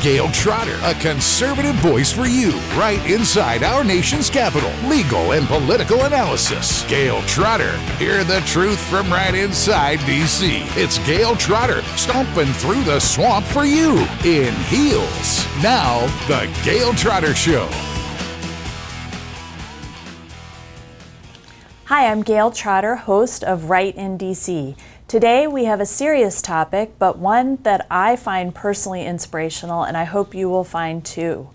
Gayle Trotter, a conservative voice for you, right inside our nation's capital. Legal and political analysis. Gayle Trotter. Hear the truth from right inside D.C. It's Gayle Trotter, stomping through the swamp for you in heels. Now, The Gayle Trotter Show. Hi, I'm Gayle Trotter, host of Right in DC. Today we have a serious topic, but one that I find personally inspirational and I hope you will find too.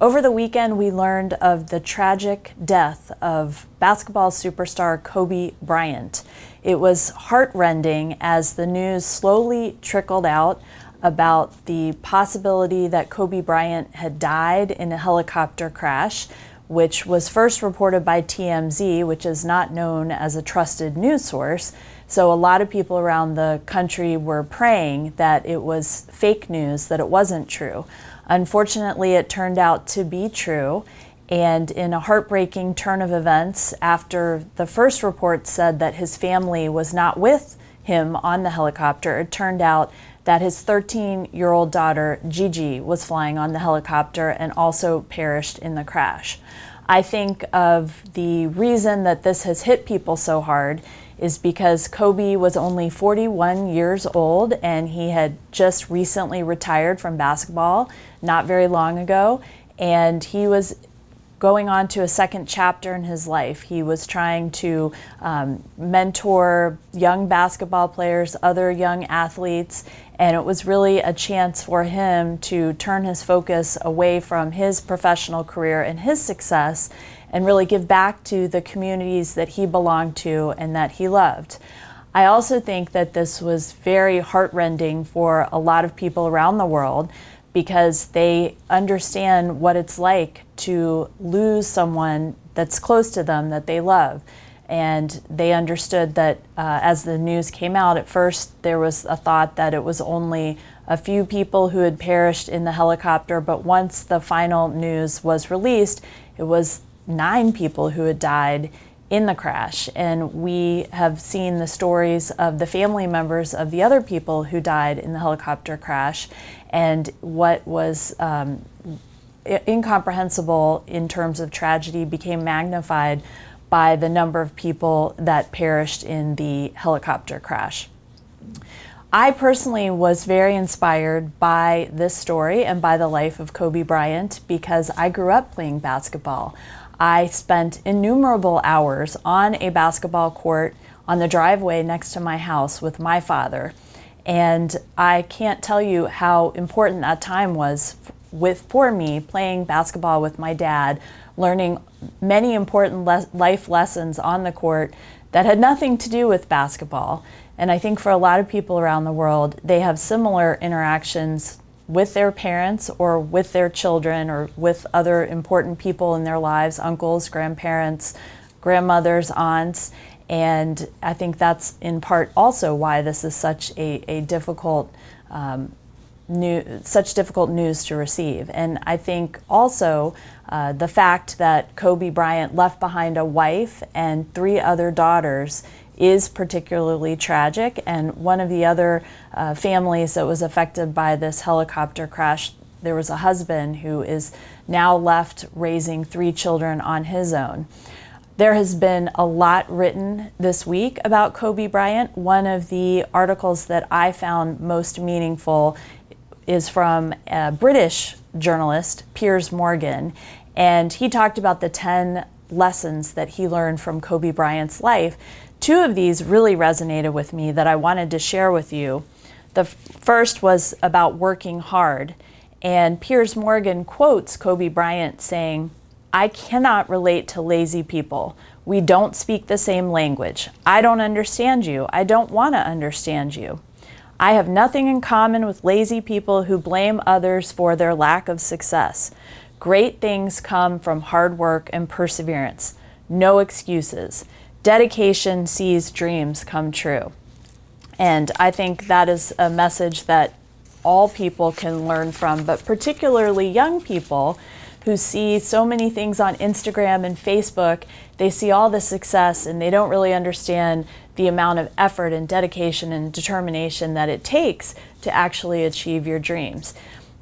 Over the weekend, we learned of the tragic death of basketball superstar Kobe Bryant. It was heartrending as the news slowly trickled out about the possibility that Kobe Bryant had died in a helicopter crash which was first reported by TMZ, which is not known as a trusted news source. So a lot of people around the country were praying that it was fake news, that it wasn't true. Unfortunately, it turned out to be true. And in a heartbreaking turn of events, after the first report said that his family was not with him on the helicopter, it turned out that his 13 year old daughter, Gigi, was flying on the helicopter and also perished in the crash. I think of the reason that this has hit people so hard is because Kobe was only 41 years old and he had just recently retired from basketball not very long ago. And he was going on to a second chapter in his life. He was trying to um, mentor young basketball players, other young athletes, and it was really a chance for him to turn his focus away from his professional career and his success and really give back to the communities that he belonged to and that he loved. I also think that this was very heartrending for a lot of people around the world because they understand what it's like to lose someone that's close to them that they love. And they understood that uh, as the news came out, at first there was a thought that it was only a few people who had perished in the helicopter, but once the final news was released, it was nine people who had died in the crash. And we have seen the stories of the family members of the other people who died in the helicopter crash and what was um, incomprehensible in terms of tragedy became magnified by the number of people that perished in the helicopter crash. I personally was very inspired by this story and by the life of Kobe Bryant because I grew up playing basketball. I spent innumerable hours on a basketball court on the driveway next to my house with my father. And I can't tell you how important that time was with for me playing basketball with my dad, learning many important le- life lessons on the court that had nothing to do with basketball. And I think for a lot of people around the world, they have similar interactions with their parents or with their children or with other important people in their lives uncles, grandparents, grandmothers, aunts. And I think that's in part also why this is such a, a difficult um, new, such difficult news to receive. And I think also uh, the fact that Kobe Bryant left behind a wife and three other daughters is particularly tragic. And one of the other uh, families that was affected by this helicopter crash, there was a husband who is now left raising three children on his own. There has been a lot written this week about Kobe Bryant. One of the articles that I found most meaningful is from a British journalist, Piers Morgan, and he talked about the 10 lessons that he learned from Kobe Bryant's life. Two of these really resonated with me that I wanted to share with you. The first was about working hard, and Piers Morgan quotes Kobe Bryant saying, I cannot relate to lazy people. We don't speak the same language. I don't understand you. I don't want to understand you. I have nothing in common with lazy people who blame others for their lack of success. Great things come from hard work and perseverance. No excuses. Dedication sees dreams come true. And I think that is a message that all people can learn from, but particularly young people who see so many things on Instagram and Facebook. They see all the success and they don't really understand the amount of effort and dedication and determination that it takes to actually achieve your dreams.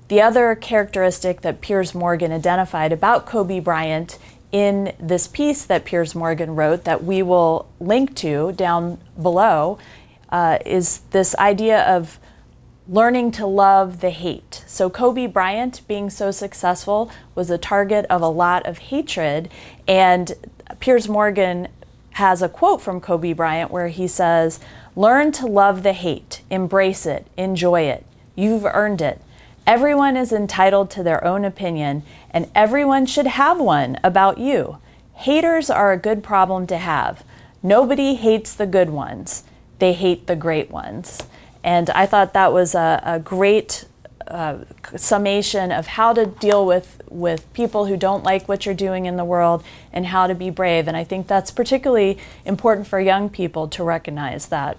The other characteristic that Piers Morgan identified about Kobe Bryant in this piece that Piers Morgan wrote, that we will link to down below, uh, is this idea of learning to love the hate. So, Kobe Bryant, being so successful, was a target of a lot of hatred. And Piers Morgan has a quote from Kobe Bryant where he says, Learn to love the hate, embrace it, enjoy it. You've earned it. Everyone is entitled to their own opinion, and everyone should have one about you. Haters are a good problem to have. Nobody hates the good ones, they hate the great ones. And I thought that was a, a great uh, summation of how to deal with, with people who don't like what you're doing in the world and how to be brave. And I think that's particularly important for young people to recognize that.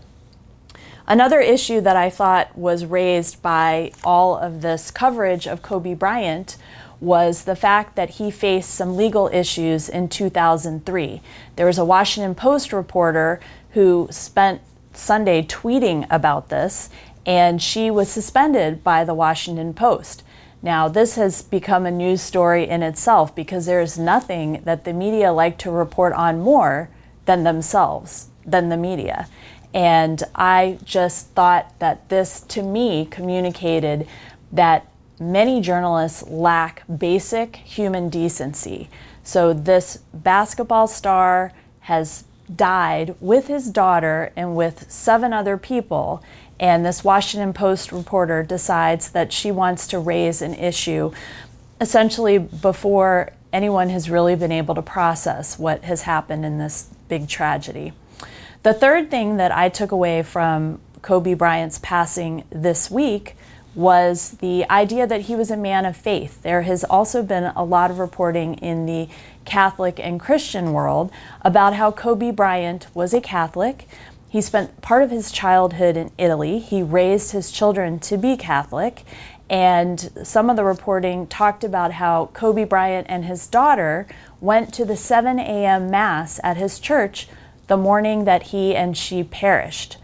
Another issue that I thought was raised by all of this coverage of Kobe Bryant was the fact that he faced some legal issues in 2003. There was a Washington Post reporter who spent Sunday tweeting about this, and she was suspended by the Washington Post. Now, this has become a news story in itself because there is nothing that the media like to report on more than themselves, than the media. And I just thought that this, to me, communicated that many journalists lack basic human decency. So, this basketball star has died with his daughter and with seven other people. And this Washington Post reporter decides that she wants to raise an issue essentially before anyone has really been able to process what has happened in this big tragedy. The third thing that I took away from Kobe Bryant's passing this week was the idea that he was a man of faith. There has also been a lot of reporting in the Catholic and Christian world about how Kobe Bryant was a Catholic. He spent part of his childhood in Italy. He raised his children to be Catholic. And some of the reporting talked about how Kobe Bryant and his daughter went to the 7 a.m. Mass at his church the morning that he and she perished.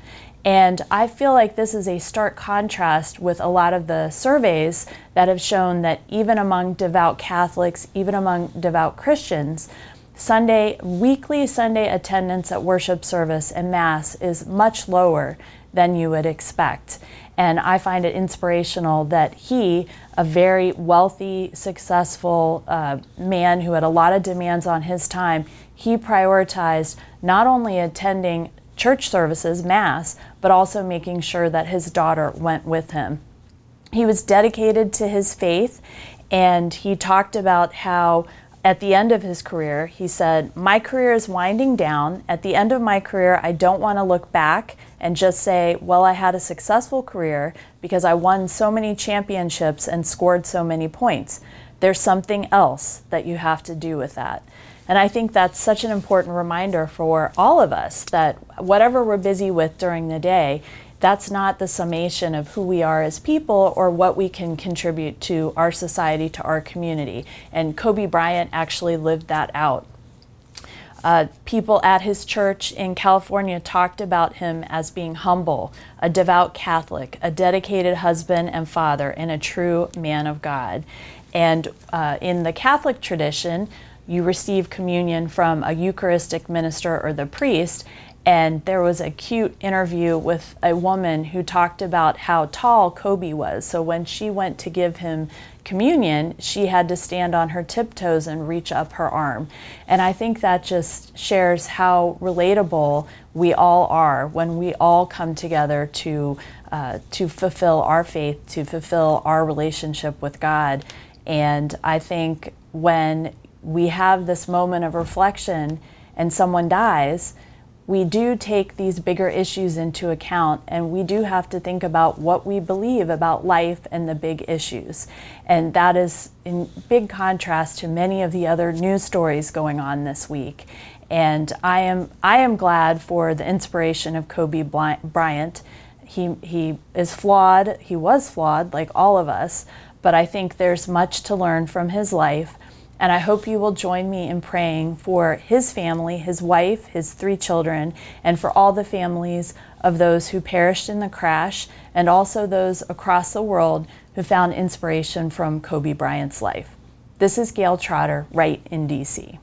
And I feel like this is a stark contrast with a lot of the surveys that have shown that even among devout Catholics, even among devout Christians, Sunday, weekly Sunday attendance at worship service and Mass is much lower than you would expect. And I find it inspirational that he, a very wealthy, successful uh, man who had a lot of demands on his time, he prioritized not only attending church services, Mass, but also making sure that his daughter went with him. He was dedicated to his faith, and he talked about how at the end of his career, he said, My career is winding down. At the end of my career, I don't want to look back and just say, Well, I had a successful career because I won so many championships and scored so many points. There's something else that you have to do with that. And I think that's such an important reminder for all of us that whatever we're busy with during the day, that's not the summation of who we are as people or what we can contribute to our society, to our community. And Kobe Bryant actually lived that out. Uh, people at his church in California talked about him as being humble, a devout Catholic, a dedicated husband and father, and a true man of God. And uh, in the Catholic tradition, you receive communion from a Eucharistic minister or the priest. And there was a cute interview with a woman who talked about how tall Kobe was. So when she went to give him communion, she had to stand on her tiptoes and reach up her arm. And I think that just shares how relatable we all are when we all come together to, uh, to fulfill our faith, to fulfill our relationship with God. And I think when we have this moment of reflection and someone dies, we do take these bigger issues into account and we do have to think about what we believe about life and the big issues. And that is in big contrast to many of the other news stories going on this week. And I am, I am glad for the inspiration of Kobe Bryant. He, he is flawed, he was flawed like all of us, but I think there's much to learn from his life and I hope you will join me in praying for his family, his wife, his three children, and for all the families of those who perished in the crash, and also those across the world who found inspiration from Kobe Bryant's life. This is Gayle Trotter, right in DC.